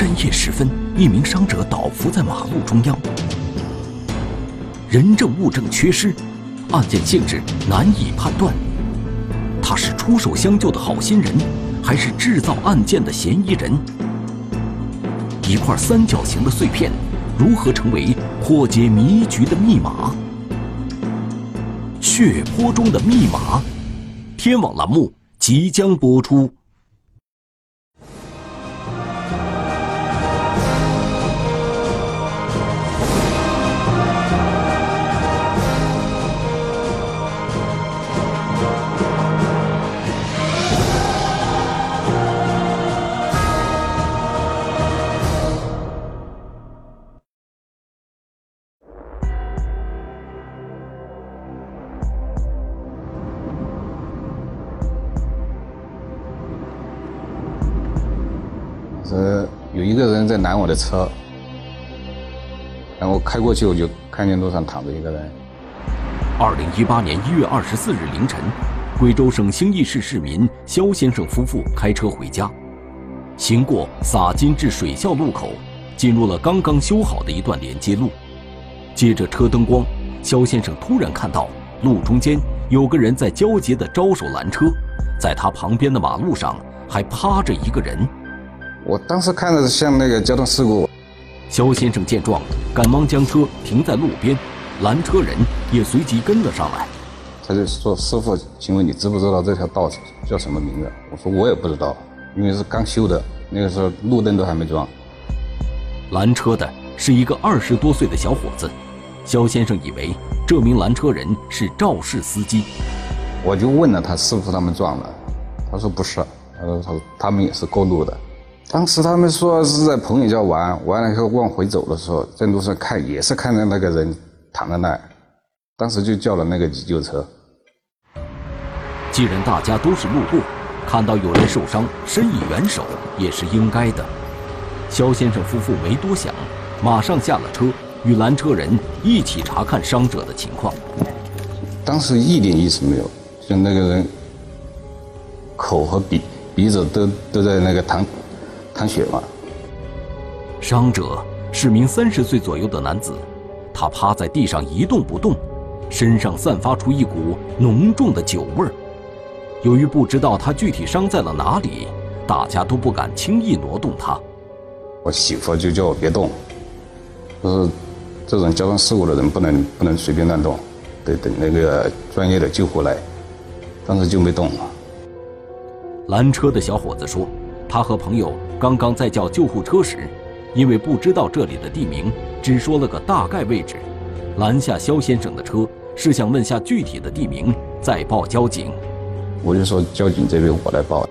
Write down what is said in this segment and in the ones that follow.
深夜时分，一名伤者倒伏在马路中央，人证物证缺失，案件性质难以判断。他是出手相救的好心人，还是制造案件的嫌疑人？一块三角形的碎片，如何成为破解谜局的密码？血泊中的密码，天网栏目即将播出。是有一个人在拦我的车，然后开过去，我就看见路上躺着一个人。二零一八年一月二十四日凌晨，贵州省兴义市市民肖先生夫妇开车回家，行过洒金至水校路口，进入了刚刚修好的一段连接路。借着车灯光，肖先生突然看到路中间有个人在焦急地招手拦车，在他旁边的马路上还趴着一个人。我当时看着像那个交通事故。肖先生见状，赶忙将车停在路边，拦车人也随即跟了上来。他就说：“师傅，请问你知不知道这条道叫什么名字？”我说：“我也不知道，因为是刚修的，那个时候路灯都还没装。”拦车的是一个二十多岁的小伙子，肖先生以为这名拦车人是肇事司机。我就问了他：“是不是他们撞了？”他说：“不是。”他说：“他他们也是过路的。”当时他们说是在朋友家玩，玩了以后往回走的时候，在路上看也是看到那个人躺在那，当时就叫了那个急救车。既然大家都是路过，看到有人受伤，伸以援手也是应该的。肖先生夫妇没多想，马上下了车，与拦车人一起查看伤者的情况。当时一点意识没有，就那个人口和鼻鼻子都都在那个淌。淌血吗？伤者是名三十岁左右的男子，他趴在地上一动不动，身上散发出一股浓重的酒味儿。由于不知道他具体伤在了哪里，大家都不敢轻易挪动他。我媳妇就叫我别动，就是这种交通事故的人不能不能随便乱动，得等那个专业的救护来。当时就没动。拦车的小伙子说。他和朋友刚刚在叫救护车时，因为不知道这里的地名，只说了个大概位置，拦下肖先生的车，是想问下具体的地名，再报交警。我就说交警这边我来报。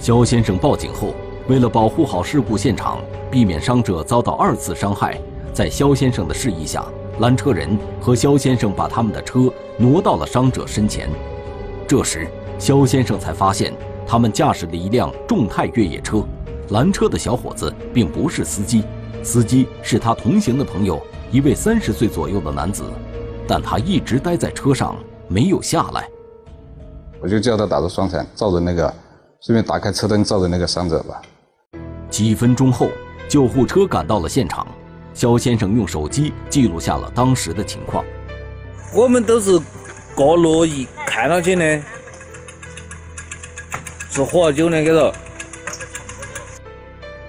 肖先生报警后，为了保护好事故现场，避免伤者遭到二次伤害，在肖先生的示意下，拦车人和肖先生把他们的车挪到了伤者身前。这时，肖先生才发现。他们驾驶了一辆众泰越野车，拦车的小伙子并不是司机，司机是他同行的朋友，一位三十岁左右的男子，但他一直待在车上没有下来。我就叫他打着双闪，照着那个，顺便打开车灯照着那个伤者吧。几分钟后，救护车赶到了现场，肖先生用手机记录下了当时的情况。我们都是过路一看到起的。是喝酒那个了。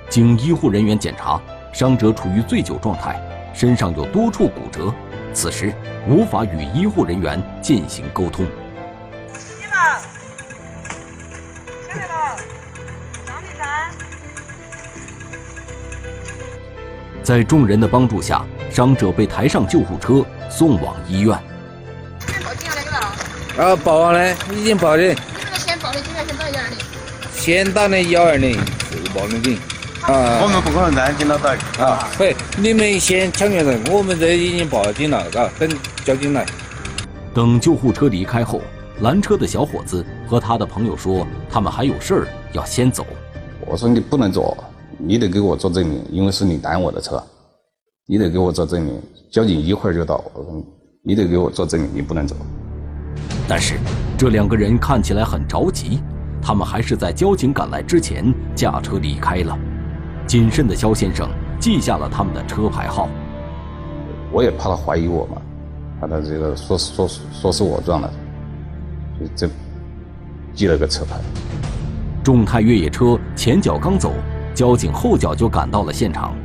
经医护人员检查，伤者处于醉酒状态，身上有多处骨折，此时无法与医护人员进行沟通。下来了。在众人的帮助下，伤者被抬上救护车，送往医院。报警那个啊，报完了，已经报的。先打的幺二零，是报的警。啊，我们不可能安警到到啊。喂，你们先抢救人，我们这已经报警了，嘎，等交警来。等救护车离开后，拦车的小伙子和他的朋友说，他们还有事儿要先走。我说你不能走，你得给我做证明，因为是你拦我的车，你得给我做证明。交警一会儿就到，我说你得给我做证明，你不能走。但是这两个人看起来很着急。他们还是在交警赶来之前驾车离开了。谨慎的肖先生记下了他们的车牌号。我也怕他怀疑我嘛，怕他这个说说说是我撞的，就这记了个车牌。众泰越野车前脚刚走，交警后脚就赶到了现场。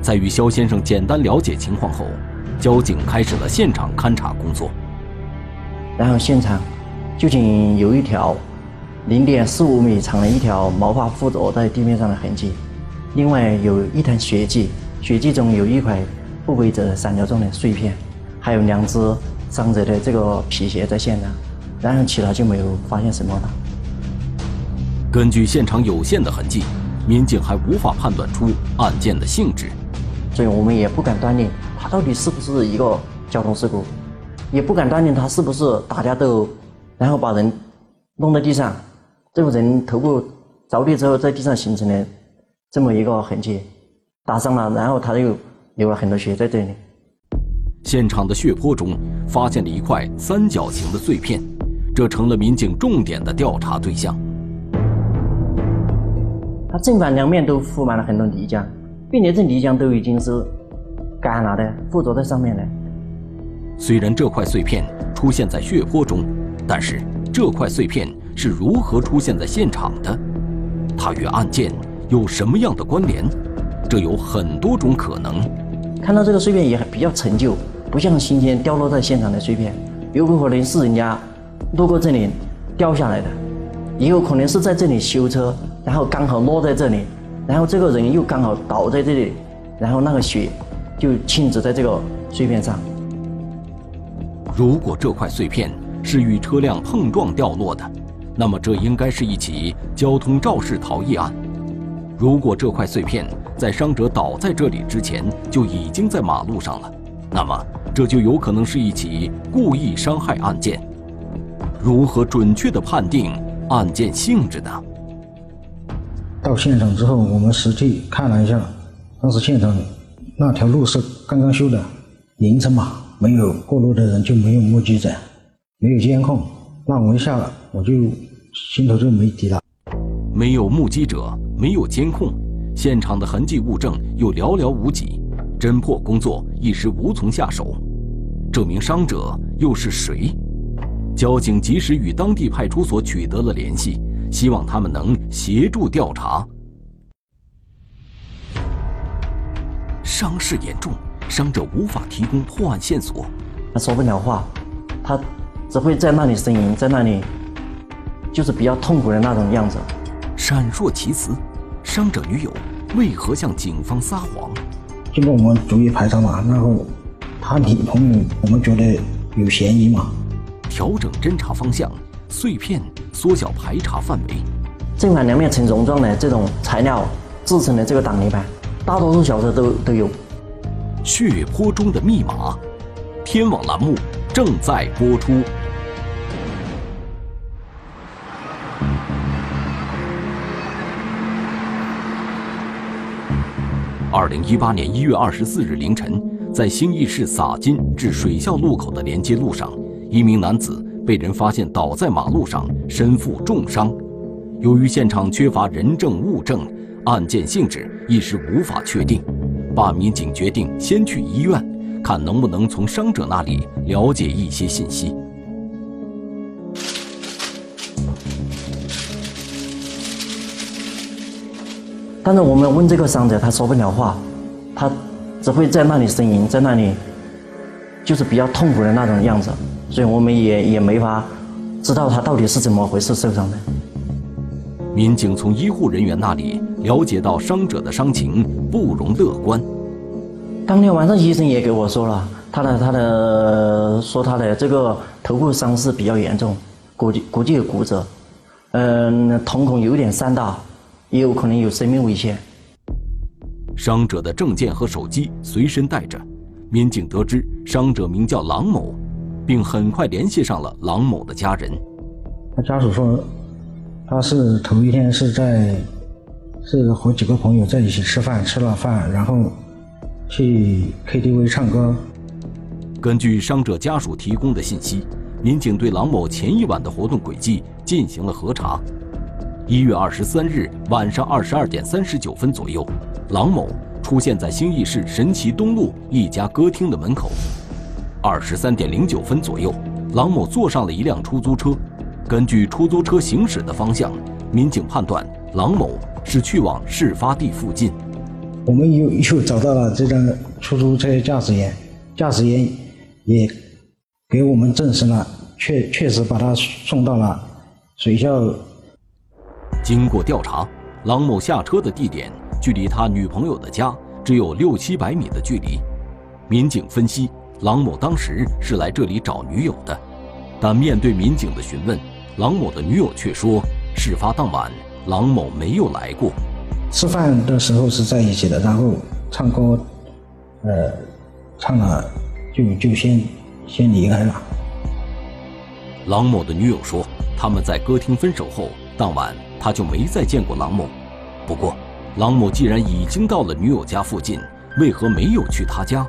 在与肖先生简单了解情况后，交警开始了现场勘查工作。然后现场究竟有一条零点四五米长的一条毛发附着在地面上的痕迹，另外有一滩血迹，血迹中有一块不规则三角状的碎片，还有两只伤者的这个皮鞋在现场。然后其他就没有发现什么了。根据现场有限的痕迹，民警还无法判断出案件的性质，所以我们也不敢断定他到底是不是一个交通事故，也不敢断定他是不是打架斗殴然后把人弄在地上，这个人头部着地之后在地上形成了这么一个痕迹，打伤了，然后他又流了很多血在这里。现场的血泊中发现了一块三角形的碎片，这成了民警重点的调查对象。它正反两面都覆满了很多泥浆，并且这泥浆都已经是干了的，附着在上面的。虽然这块碎片出现在血泊中，但是这块碎片是如何出现在现场的？它与案件有什么样的关联？这有很多种可能。看到这个碎片也比较陈旧，不像新鲜掉落在现场的碎片，有可能是人家路过这里掉下来的，也有可能是在这里修车。然后刚好落在这里，然后这个人又刚好倒在这里，然后那个血就浸渍在这个碎片上。如果这块碎片是与车辆碰撞掉落的，那么这应该是一起交通肇事逃逸案。如果这块碎片在伤者倒在这里之前就已经在马路上了，那么这就有可能是一起故意伤害案件。如何准确地判定案件性质呢？到现场之后，我们实地看了一下，当时现场那条路是刚刚修的，凌晨嘛，没有过路的人，就没有目击者，没有监控，那我一下我就心头就没底了。没有目击者，没有监控，现场的痕迹物证又寥寥无几，侦破工作一时无从下手。这名伤者又是谁？交警及时与当地派出所取得了联系。希望他们能协助调查。伤势严重，伤者无法提供破案线索。他说不了话，他只会在那里呻吟，在那里就是比较痛苦的那种样子。闪烁其词，伤者女友为何向警方撒谎？经过我们逐一排查嘛，然后他女朋友我们觉得有嫌疑嘛，调整侦查方向。碎片缩小排查范围，正反两面呈绒状的这种材料制成的这个挡泥板，大多数小车都都有。血泊中的密码，天网栏目正在播出。二零一八年一月二十四日凌晨，在兴义市洒金至水校路口的连接路上，一名男子。被人发现倒在马路上，身负重伤。由于现场缺乏人证物证，案件性质一时无法确定。办案民警决定先去医院，看能不能从伤者那里了解一些信息。但是我们问这个伤者，他说不了话，他只会在那里呻吟，在那里就是比较痛苦的那种样子。所以我们也也没法知道他到底是怎么回事受伤的。民警从医护人员那里了解到，伤者的伤情不容乐观。当天晚上，医生也给我说了，他的他的说他的这个头部伤势比较严重，估计估计有骨折，嗯，瞳孔有点散大，也有可能有生命危险。伤者的证件和手机随身带着，民警得知伤者名叫郎某。并很快联系上了郎某的家人。他家属说，他是头一天是在，是和几个朋友在一起吃饭，吃了饭然后去 KTV 唱歌。根据伤者家属提供的信息，民警对郎某前一晚的活动轨迹进行了核查。一月二十三日晚上二十二点三十九分左右，郎某出现在兴义市神奇东路一家歌厅的门口。二十三点零九分左右，郎某坐上了一辆出租车。根据出租车行驶的方向，民警判断郎某是去往事发地附近。我们又又找到了这辆出租车驾驶员，驾驶员也给我们证实了，确确实把他送到了水校。经过调查，郎某下车的地点距离他女朋友的家只有六七百米的距离。民警分析，郎某当时是来这里找女友的，但面对民警的询问，郎某的女友却说，事发当晚郎某没有来过。吃饭的时候是在一起的，然后唱歌，呃，唱了就就先先离开了。郎某的女友说，他们在歌厅分手后，当晚。他就没再见过郎某。不过，郎某既然已经到了女友家附近，为何没有去他家？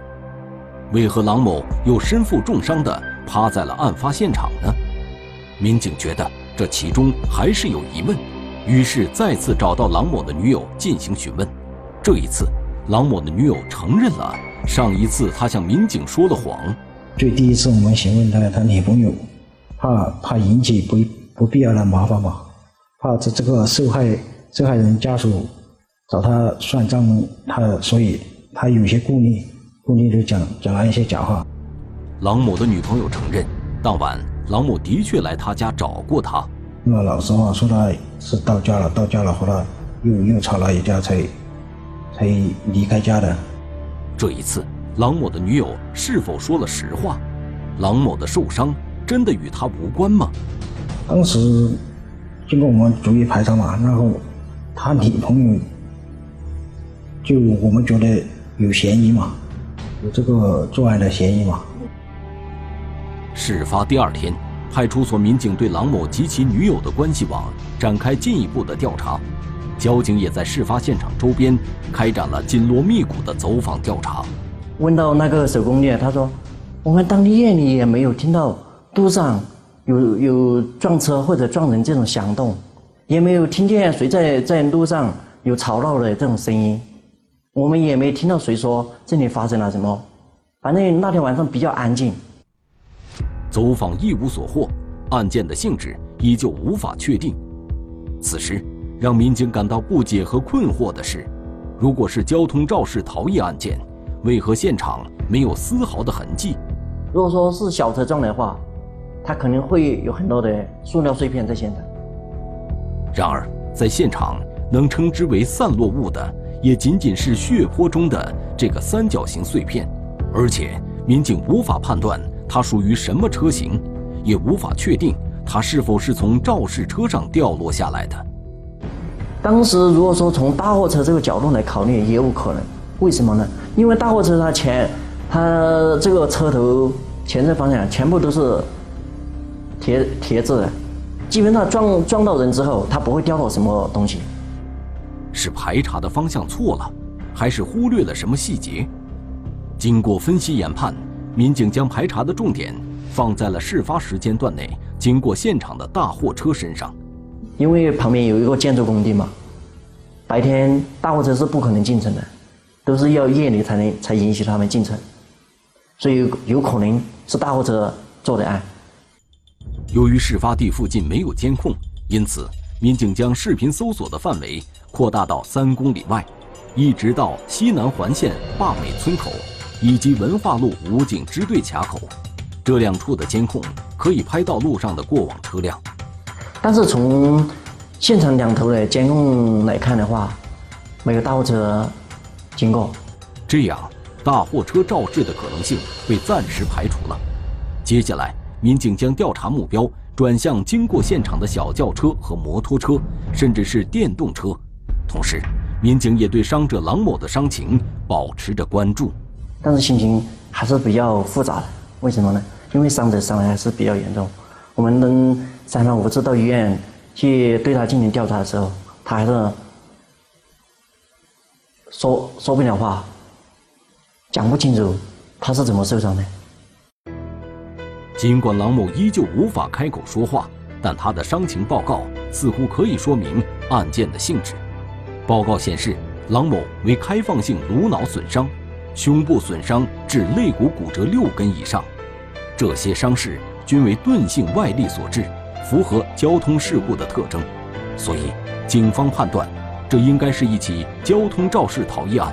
为何郎某又身负重伤的趴在了案发现场呢？民警觉得这其中还是有疑问，于是再次找到郎某的女友进行询问。这一次，郎某的女友承认了上一次他向民警说了谎。这第一次我们询问他他女朋友，怕怕引起不不必要的麻烦嘛。怕这这个受害受害人家属找他算账，他所以他有些顾虑，顾虑就讲讲了一些假话。郎某的女朋友承认，当晚郎某的确来他家找过他。那老实话说，他是到家了，到家了后来又又吵了一架，才才离开家的。这一次，郎某的女友是否说了实话？郎某的受伤真的与他无关吗？当时。经过我们逐一排查嘛，然后他女朋友就我们觉得有嫌疑嘛，有这个作案的嫌疑嘛。事发第二天，派出所民警对郎某及其女友的关系网展开进一步的调查，交警也在事发现场周边开展了紧锣密鼓的走访调查。问到那个手工店，他说：“我们当天夜里也没有听到路上。”有有撞车或者撞人这种响动，也没有听见谁在在路上有吵闹的这种声音，我们也没听到谁说这里发生了什么，反正那天晚上比较安静。走访一无所获，案件的性质依旧无法确定。此时，让民警感到不解和困惑的是，如果是交通肇事逃逸案件，为何现场没有丝毫的痕迹？如果说是小车撞的话。它可能会有很多的塑料碎片在现场。然而，在现场能称之为散落物的，也仅仅是血泊中的这个三角形碎片，而且民警无法判断它属于什么车型，也无法确定它是否是从肇事车上掉落下来的。当时如果说从大货车这个角度来考虑，也有可能。为什么呢？因为大货车它前，它这个车头前侧方向全部都是。铁铁质的，基本上撞撞到人之后，它不会掉落什么东西。是排查的方向错了，还是忽略了什么细节？经过分析研判，民警将排查的重点放在了事发时间段内经过现场的大货车身上。因为旁边有一个建筑工地嘛，白天大货车是不可能进城的，都是要夜里才能才允许他们进城，所以有可能是大货车做的案。由于事发地附近没有监控，因此民警将视频搜索的范围扩大到三公里外，一直到西南环线坝美村口，以及文化路武警支队卡口，这两处的监控可以拍到路上的过往车辆。但是从现场两头的监控来看的话，没有大货车经过，这样大货车肇事的可能性被暂时排除了。接下来。民警将调查目标转向经过现场的小轿车和摩托车，甚至是电动车。同时，民警也对伤者郎某的伤情保持着关注。但是心情还是比较复杂的，为什么呢？因为伤者伤的还是比较严重。我们等三番五次到医院去对他进行调查的时候，他还是说说不了话，讲不清楚他是怎么受伤的。尽管郎某依旧无法开口说话，但他的伤情报告似乎可以说明案件的性质。报告显示，郎某为开放性颅脑损伤，胸部损伤致肋骨骨折六根以上，这些伤势均为钝性外力所致，符合交通事故的特征，所以警方判断，这应该是一起交通肇事逃逸案。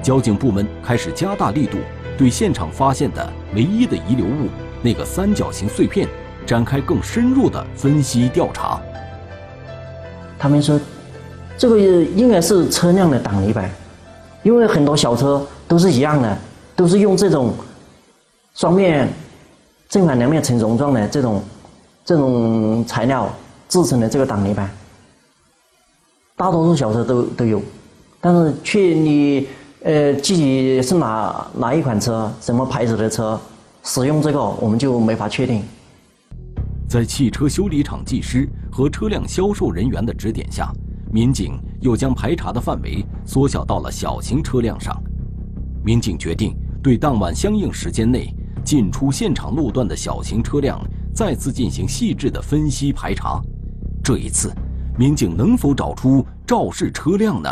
交警部门开始加大力度，对现场发现的唯一的遗留物——那个三角形碎片，展开更深入的分析调查。他们说，这个应该是车辆的挡泥板，因为很多小车都是一样的，都是用这种双面正反两面呈绒状的这种这种材料制成的这个挡泥板，大多数小车都都有，但是却你呃具体是哪哪一款车、什么牌子的车使用这个，我们就没法确定。在汽车修理厂技师和车辆销售人员的指点下，民警又将排查的范围缩小到了小型车辆上。民警决定对当晚相应时间内进出现场路段的小型车辆再次进行细致的分析排查。这一次，民警能否找出肇事车辆呢？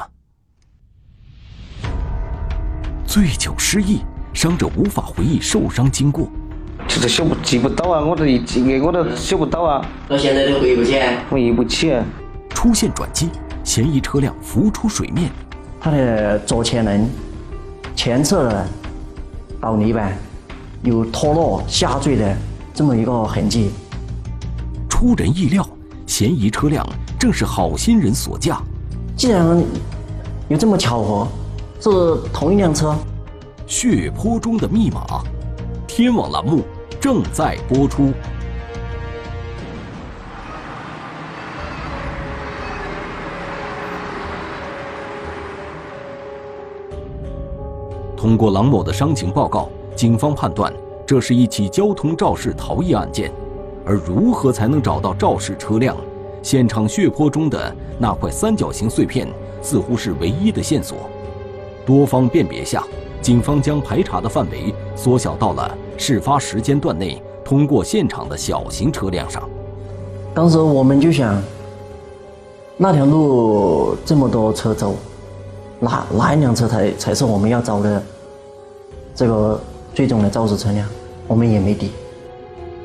醉酒失忆，伤者无法回忆受伤经过。就是想不记不到啊，我都一记我都想不到啊。到现在都回忆不起。回忆不起。出现转机，嫌疑车辆浮出水面。他的左前轮前侧的导泥板有脱落下坠的这么一个痕迹。出人意料，嫌疑车辆正是好心人所驾。既然有这么巧合，是同一辆车。血泊中的密码，天网栏目。正在播出。通过郎某的伤情报告，警方判断这是一起交通肇事逃逸案件。而如何才能找到肇事车辆？现场血泊中的那块三角形碎片似乎是唯一的线索。多方辨别下，警方将排查的范围缩小到了。事发时间段内通过现场的小型车辆上，当时我们就想，那条路这么多车走，哪哪一辆车才才是我们要找的这个最终的肇事车辆？我们也没底。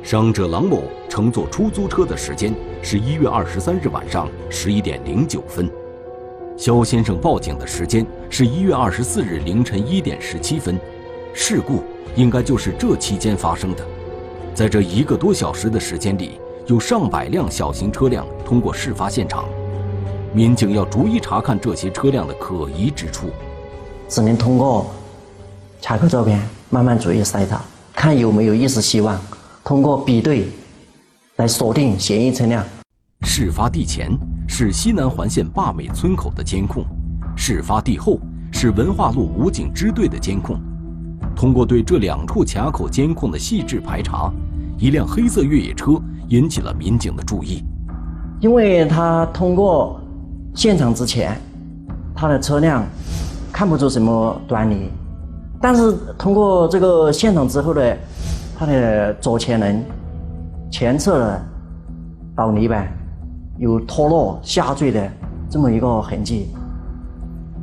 伤者郎某乘坐出租车的时间是一月二十三日晚上十一点零九分，肖先生报警的时间是一月二十四日凌晨一点十七分，事故。应该就是这期间发生的，在这一个多小时的时间里，有上百辆小型车辆通过事发现场，民警要逐一查看这些车辆的可疑之处，只能通过查扣照片慢慢逐一筛查，看有没有一丝希望，通过比对来锁定嫌疑车辆。事发地前是西南环线坝美村口的监控，事发地后是文化路武警支队的监控。通过对这两处卡口监控的细致排查，一辆黑色越野车引起了民警的注意。因为他通过现场之前，他的车辆看不出什么端倪，但是通过这个现场之后呢，他的左前轮前侧的导泥板有脱落下坠的这么一个痕迹。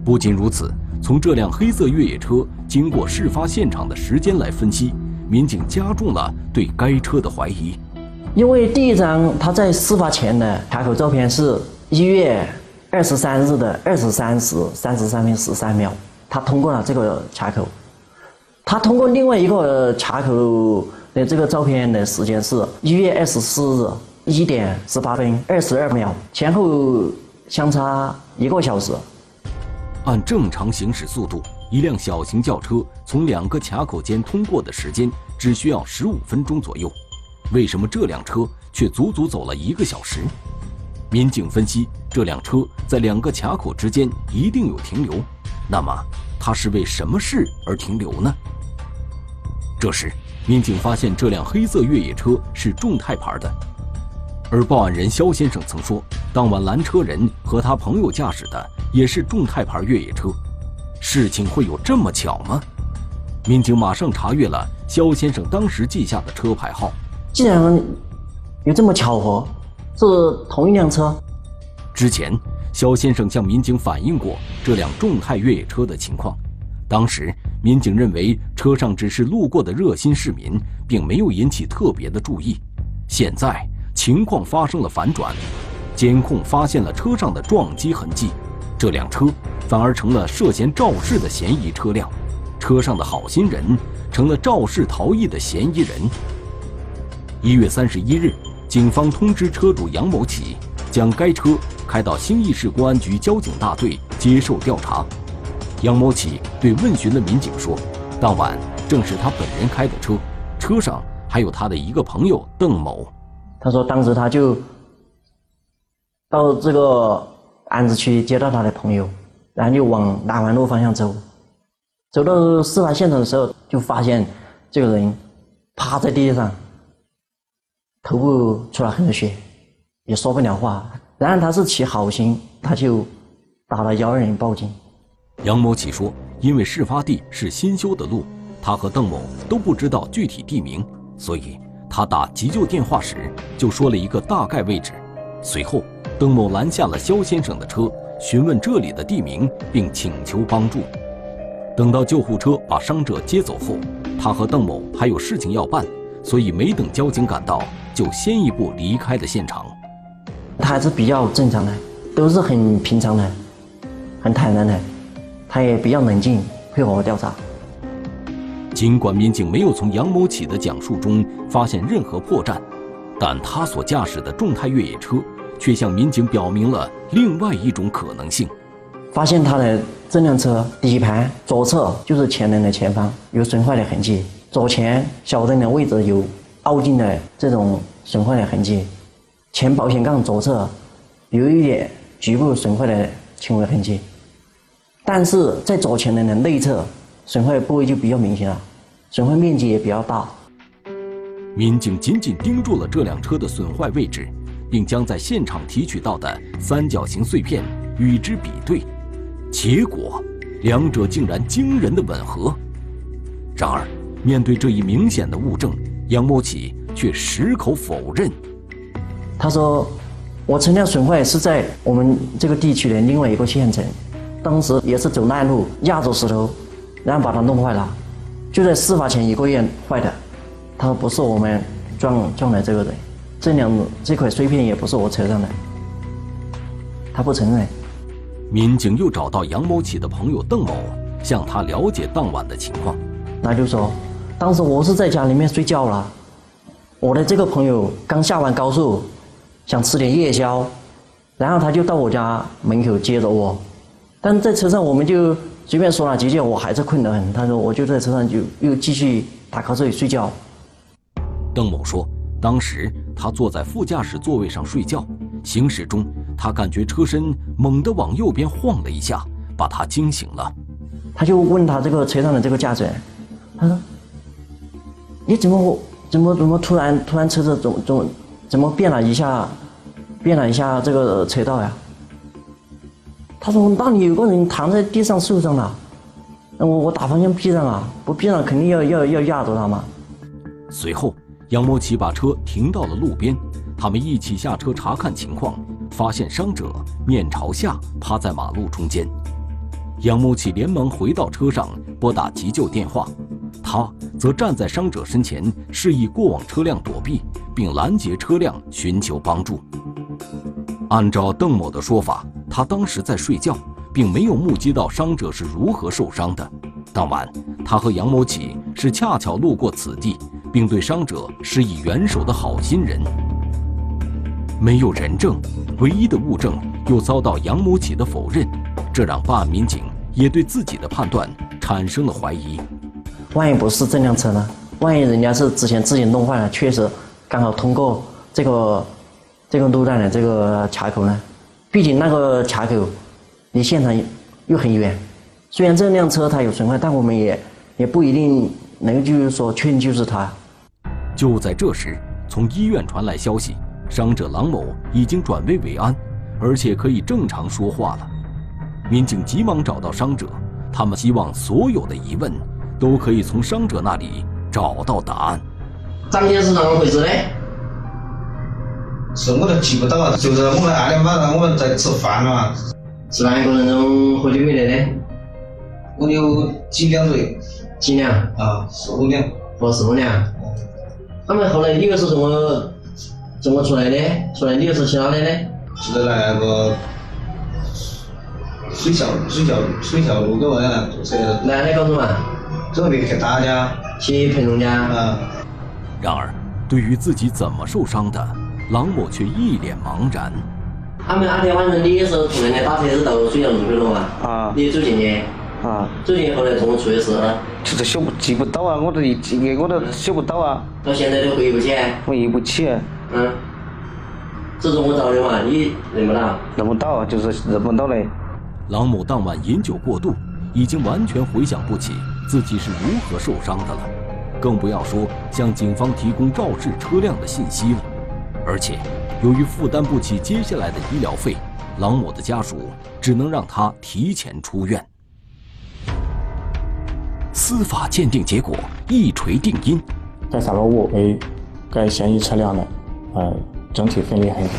不仅如此。从这辆黑色越野车经过事发现场的时间来分析，民警加重了对该车的怀疑。因为第一张他在事发前的卡口照片是一月二十三日的二十三时三十三分十三秒，他通过了这个卡口。他通过另外一个卡口的这个照片的时间是一月二十四日一点十八分二十二秒，前后相差一个小时。按正常行驶速度，一辆小型轿车从两个卡口间通过的时间只需要十五分钟左右，为什么这辆车却足足走了一个小时？民警分析，这辆车在两个卡口之间一定有停留，那么它是为什么事而停留呢？这时，民警发现这辆黑色越野车是众泰牌的，而报案人肖先生曾说，当晚拦车人和他朋友驾驶的。也是众泰牌越野车，事情会有这么巧吗？民警马上查阅了肖先生当时记下的车牌号。既然有这么巧合，是同一辆车。之前，肖先生向民警反映过这辆众泰越野车的情况。当时，民警认为车上只是路过的热心市民，并没有引起特别的注意。现在情况发生了反转，监控发现了车上的撞击痕迹，这辆车反而成了涉嫌肇事的嫌疑车辆，车上的好心人成了肇事逃逸的嫌疑人。一月三十一日，警方通知车主杨某启，将该车。开到兴义市公安局交警大队接受调查。杨某启对问询的民警说：“当晚正是他本人开的车，车上还有他的一个朋友邓某。”他说：“当时他就到这个安子区接到他的朋友，然后就往南环路方向走。走到事发现场的时候，就发现这个人趴在地上，头部出了很多血，也说不了话。”然后他是起好心，他就打了幺二零报警。杨某起说，因为事发地是新修的路，他和邓某都不知道具体地名，所以他打急救电话时就说了一个大概位置。随后，邓某拦下了肖先生的车，询问这里的地名，并请求帮助。等到救护车把伤者接走后，他和邓某还有事情要办，所以没等交警赶到，就先一步离开了现场。他还是比较正常的，都是很平常的，很坦然的，他也比较冷静，配合我调查。尽管民警没有从杨某启的讲述中发现任何破绽，但他所驾驶的众泰越野车却向民警表明了另外一种可能性。发现他的这辆车底盘左侧就是前轮的前方有损坏的痕迹，左前小灯的位置有凹进的这种损坏的痕迹。前保险杠左侧有一点局部损坏的轻微痕迹，但是在左前轮的内侧损坏部位就比较明显了，损坏面积也比较大。民警紧紧盯住了这辆车的损坏位置，并将在现场提取到的三角形碎片与之比对，结果两者竟然惊人的吻合。然而，面对这一明显的物证，杨某启却矢口否认。他说：“我车辆损坏是在我们这个地区的另外一个县城，当时也是走烂路压着石头，然后把它弄坏了，就在事发前一个月坏的。”他说：“不是我们撞撞的这个人，这两这块碎片也不是我车上的。”他不承认。民警又找到杨某启的朋友邓某，向他了解当晚的情况。他就说：“当时我是在家里面睡觉了，我的这个朋友刚下完高速。”想吃点夜宵，然后他就到我家门口接着我，但在车上我们就随便说了几句，我还是困得很。他说我就在车上就又继续打瞌睡睡觉。邓某说，当时他坐在副驾驶座位上睡觉，行驶中他感觉车身猛地往右边晃了一下，把他惊醒了。他就问他这个车上的这个驾驶员，他说：“你怎么怎么怎么突然突然车子怎怎么？”怎么变了一下，变了一下这个车道呀？他说：“那里有个人躺在地上受伤了，那我我打方向避让啊，不避让肯定要要要压着他嘛。”随后，杨某奇把车停到了路边，他们一起下车查看情况，发现伤者面朝下趴在马路中间。杨某奇连忙回到车上拨打急救电话，他则站在伤者身前示意过往车辆躲避。并拦截车辆寻求帮助。按照邓某的说法，他当时在睡觉，并没有目击到伤者是如何受伤的。当晚，他和杨某起是恰巧路过此地，并对伤者施以援手的好心人。没有人证，唯一的物证又遭到杨某起的否认，这让办案民警也对自己的判断产生了怀疑。万一不是这辆车呢？万一人家是之前自己弄坏了，确实。刚好通过这个这个路段的这个卡口呢，毕竟那个卡口离现场又很远。虽然这辆车它有损坏，但我们也也不一定能就是说确定就是他。就在这时，从医院传来消息，伤者郎某已经转危为安，而且可以正常说话了。民警急忙找到伤者，他们希望所有的疑问都可以从伤者那里找到答案。当天是怎么回事呢？是我都记不到，就是我们那天晚上，我们在吃饭嘛。是哪一个人中喝酒没得的？我有几两醉几两？啊，四五两。哦四五两。他们后来你又是怎么怎么出来的？出来你又是去哪里的？是在那个水校水校水校路口那坐车。男的高中嘛？准备去打家。去陪农家。啊。然而，对于自己怎么受伤的，郎某却一脸茫然。他们那天晚上你也是突然间打车子到水阳路口了嘛？啊。你走进去。啊。走进去后来怎么出的事？就是想不记不到啊，我都一记我都想不到啊。到现在都回忆不起。回忆不起。嗯。这是我找的嘛？你认不到？认不到，就是认不到嘞。郎某当晚饮酒过度，已经完全回想不起自己是如何受伤的了，更不要说向警方提供肇事车辆的信息了。而且，由于负担不起接下来的医疗费，郎某的家属只能让他提前出院。司法鉴定结果一锤定音，该散落物为该嫌疑车辆的呃整体分离痕迹。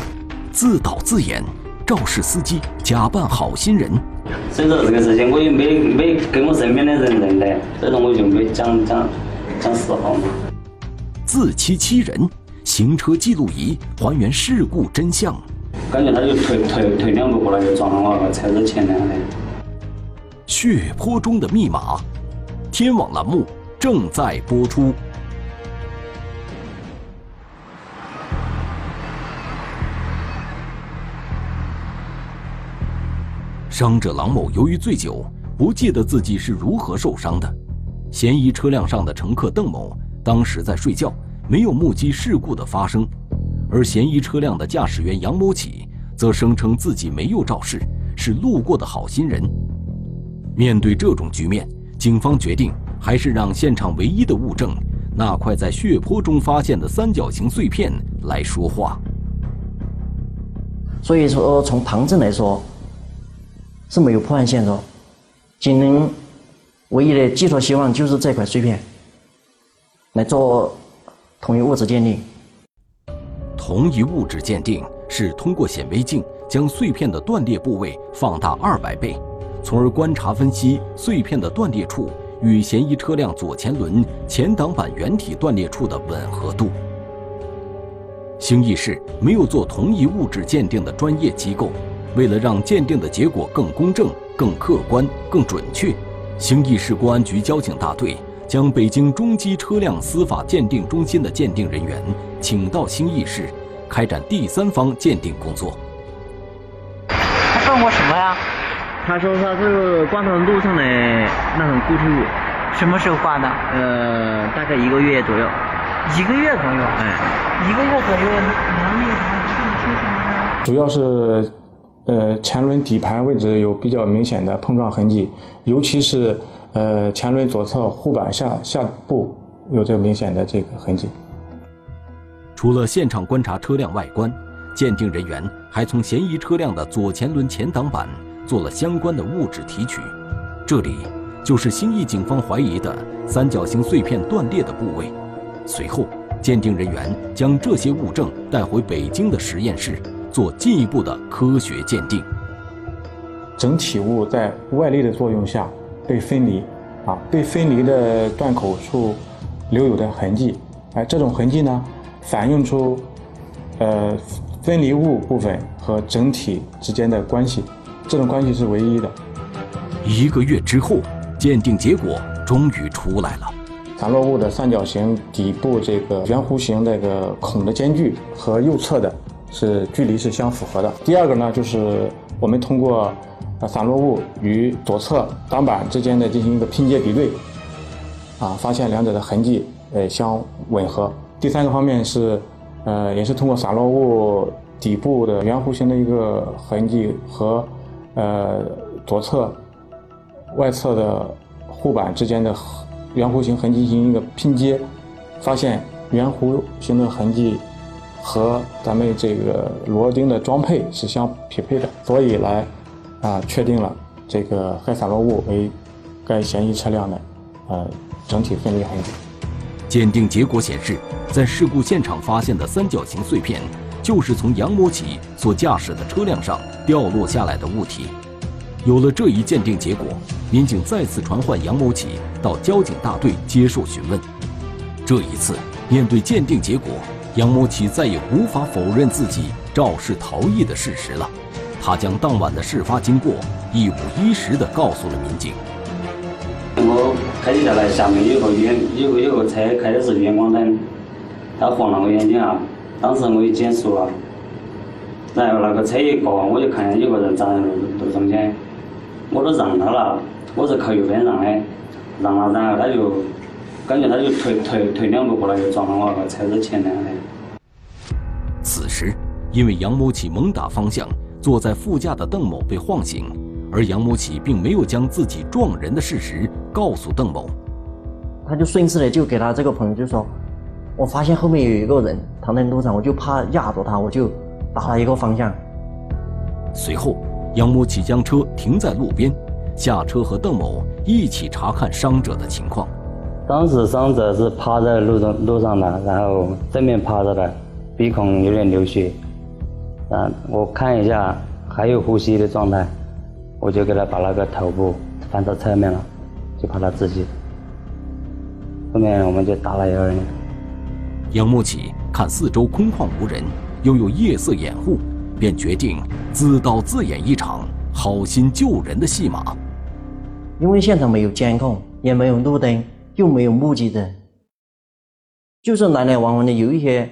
自导自演，肇事司机假扮好心人。所以说这个事情我也没没跟我身边的人认得，所以说我就没讲讲讲实话嘛。自欺欺人，行车记录仪还原事故真相。感觉他就退退退两步过来就撞到我那个车子前面的。血泊中的密码。天网栏目正在播出。伤者郎某由于醉酒，不记得自己是如何受伤的。嫌疑车辆上的乘客邓某当时在睡觉，没有目击事故的发生。而嫌疑车辆的驾驶员杨某启则声称自己没有肇事，是路过的好心人。面对这种局面，警方决定还是让现场唯一的物证——那块在血泊中发现的三角形碎片来说话。所以说，从旁证来说。是没有破案线索，仅能唯一的寄托希望就是这块碎片来做同一物质鉴定。同一物质鉴定是通过显微镜将碎片的断裂部位放大二百倍，从而观察分析碎片的断裂处与嫌疑车辆左前轮前挡板原体断裂处的吻合度。兴义市没有做同一物质鉴定的专业机构。为了让鉴定的结果更公正、更客观、更准确，兴义市公安局交警大队将北京中基车辆司法鉴定中心的鉴定人员请到兴义市，开展第三方鉴定工作。他问我什么呀？他说他是挂到路上的那种固体物。什么时候挂的？呃，大概一个月左右。一个月左右？哎，一个月左右，能有什么这么清楚吗？主要是。呃，前轮底盘位置有比较明显的碰撞痕迹，尤其是呃前轮左侧护板下下部有这个明显的这个痕迹。除了现场观察车辆外观，鉴定人员还从嫌疑车辆的左前轮前挡板做了相关的物质提取，这里就是兴义警方怀疑的三角形碎片断裂的部位。随后，鉴定人员将这些物证带回北京的实验室。做进一步的科学鉴定。整体物在外力的作用下被分离，啊，被分离的断口处留有的痕迹，哎，这种痕迹呢，反映出，呃，分离物部分和整体之间的关系，这种关系是唯一的。一个月之后，鉴定结果终于出来了。散落物的三角形底部这个圆弧形那个孔的间距和右侧的。是距离是相符合的。第二个呢，就是我们通过啊散落物与左侧挡板之间的进行一个拼接比对，啊，发现两者的痕迹呃相吻合。第三个方面是，呃，也是通过散落物底部的圆弧形的一个痕迹和呃左侧外侧的护板之间的圆弧形痕迹进行一个拼接，发现圆弧形的痕迹。和咱们这个螺钉的装配是相匹配的，所以来啊确定了这个该散落物为该嫌疑车辆的呃整体分离痕迹。鉴定结果显示，在事故现场发现的三角形碎片，就是从杨某启所驾驶的车辆上掉落下来的物体。有了这一鉴定结果，民警再次传唤杨某启到交警大队接受询问。这一次，面对鉴定结果，杨某启再也无法否认自己肇事逃逸的事实了。他将当晚的事发经过一五一十地告诉了民警。我开车下来，下面有个远有个有个车开的是远光灯，他晃了我眼睛啊，当时我也减速了，然后那个车一过，我就看见有个人站在路路中间，我都让他了，我是靠右边让的，让了，然后他就感觉他就退退退两步过来，就撞到我那个车子前面的。此时，因为杨某启猛打方向，坐在副驾的邓某被晃醒。而杨某启并没有将自己撞人的事实告诉邓某，他就顺势的就给他这个朋友就说：“我发现后面有一个人躺在路上，我就怕压着他，我就打了一个方向。”随后，杨某启将车停在路边，下车和邓某一起查看伤者的情况。当时伤者是趴在路上路上的，然后正面趴着的，鼻孔有点流血，啊，我看一下还有呼吸的状态。我就给他把那个头部翻到侧面了，就怕他自己。后面我们就打了幺二零。杨慕启看四周空旷无人，又有夜色掩护，便决定自导自演一场好心救人的戏码。因为现场没有监控，也没有路灯，又没有目击者，就是来来往往的有一些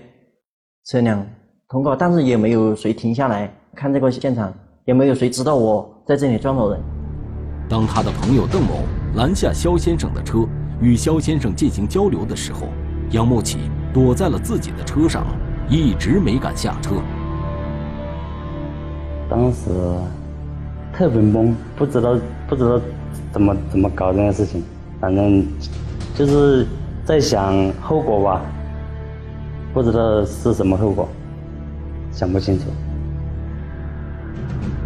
车辆通过，但是也没有谁停下来看这个现场。也没有谁知道我在这里撞到人。当他的朋友邓某拦下肖先生的车，与肖先生进行交流的时候，杨某启躲在了自己的车上，一直没敢下车。当时特别懵，不知道不知道怎么怎么搞这件事情，反正就是在想后果吧，不知道是什么后果，想不清楚。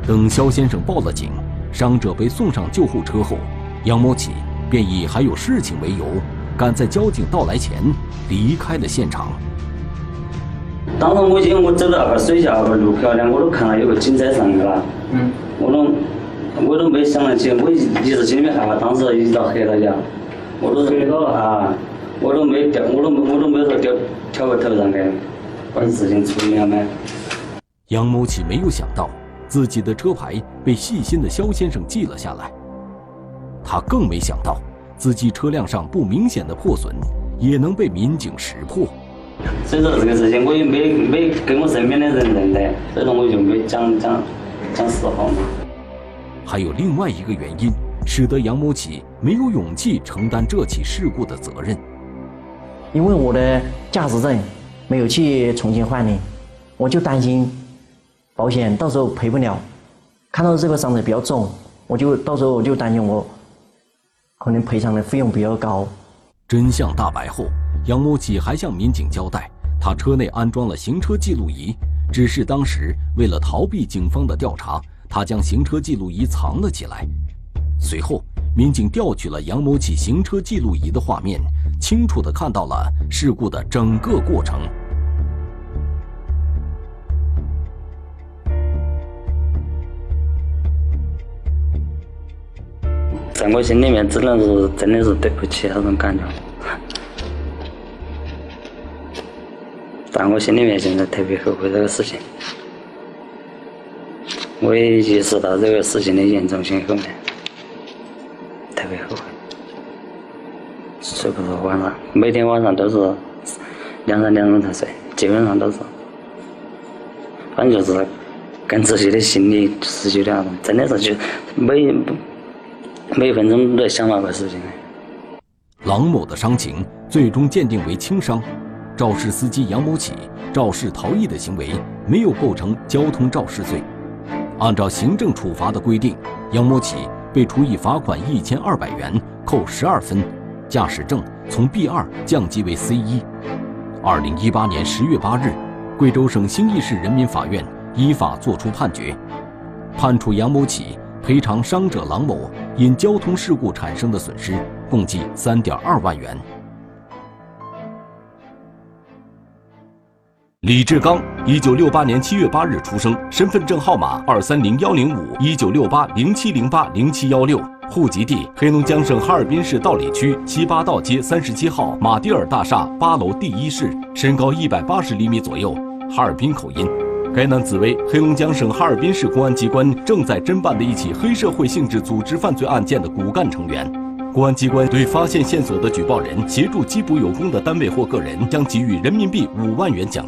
等肖先生报了警，伤者被送上救护车后，杨某启便以还有事情为由，赶在交警到来前离开了现场。当时我进我走到那个水下那个路口呢，我都看到有个警车上去了，嗯，我都我都没想得起，我一直心里面害怕，当时一直到黑了下，我都黑到了啊，我都没掉，我都我都没说掉跳个头上去，把事情处理了没？杨某启没有想到。自己的车牌被细心的肖先生记了下来，他更没想到自己车辆上不明显的破损也能被民警识破。所以说这个事情我也没没跟我身边的人认得，所以说我就没讲讲讲实话嘛。还有另外一个原因，使得杨某启没有勇气承担这起事故的责任，因为我的驾驶证没有去重新换领，我就担心。保险到时候赔不了，看到这个伤者比较重，我就到时候我就担心我可能赔偿的费用比较高。真相大白后，杨某启还向民警交代，他车内安装了行车记录仪，只是当时为了逃避警方的调查，他将行车记录仪藏了起来。随后，民警调取了杨某启行车记录仪的画面，清楚地看到了事故的整个过程。在我心里面，只能是真的是对不起那种感觉。但我心里面现在特别后悔这个事情。我也意识到这个事情的严重性后面，特别后悔。睡不着晚上，每天晚上都是两三点钟才睡，基本上都是。反正就是跟自己的心理失去了，真的是就每。每分钟都在想那个事情。郎某的伤情最终鉴定为轻伤，肇事司机杨某启肇事逃逸的行为没有构成交通肇事罪。按照行政处罚的规定，杨某启被处以罚款一千二百元，扣十二分，驾驶证从 B 二降级为 C 一。二零一八年十月八日，贵州省兴义市人民法院依法作出判决，判处杨某启。赔偿伤者郎某因交通事故产生的损失共计三点二万元。李志刚，一九六八年七月八日出生，身份证号码二三零幺零五一九六八零七零八零七幺六，户籍地黑龙江省哈尔滨市道里区七八道街三十七号马蒂尔大厦八楼第一室，身高一百八十厘米左右，哈尔滨口音。该男子为黑龙江省哈尔滨市公安机关正在侦办的一起黑社会性质组织犯罪案件的骨干成员。公安机关对发现线索的举报人协助缉捕有功的单位或个人，将给予人民币五万元奖。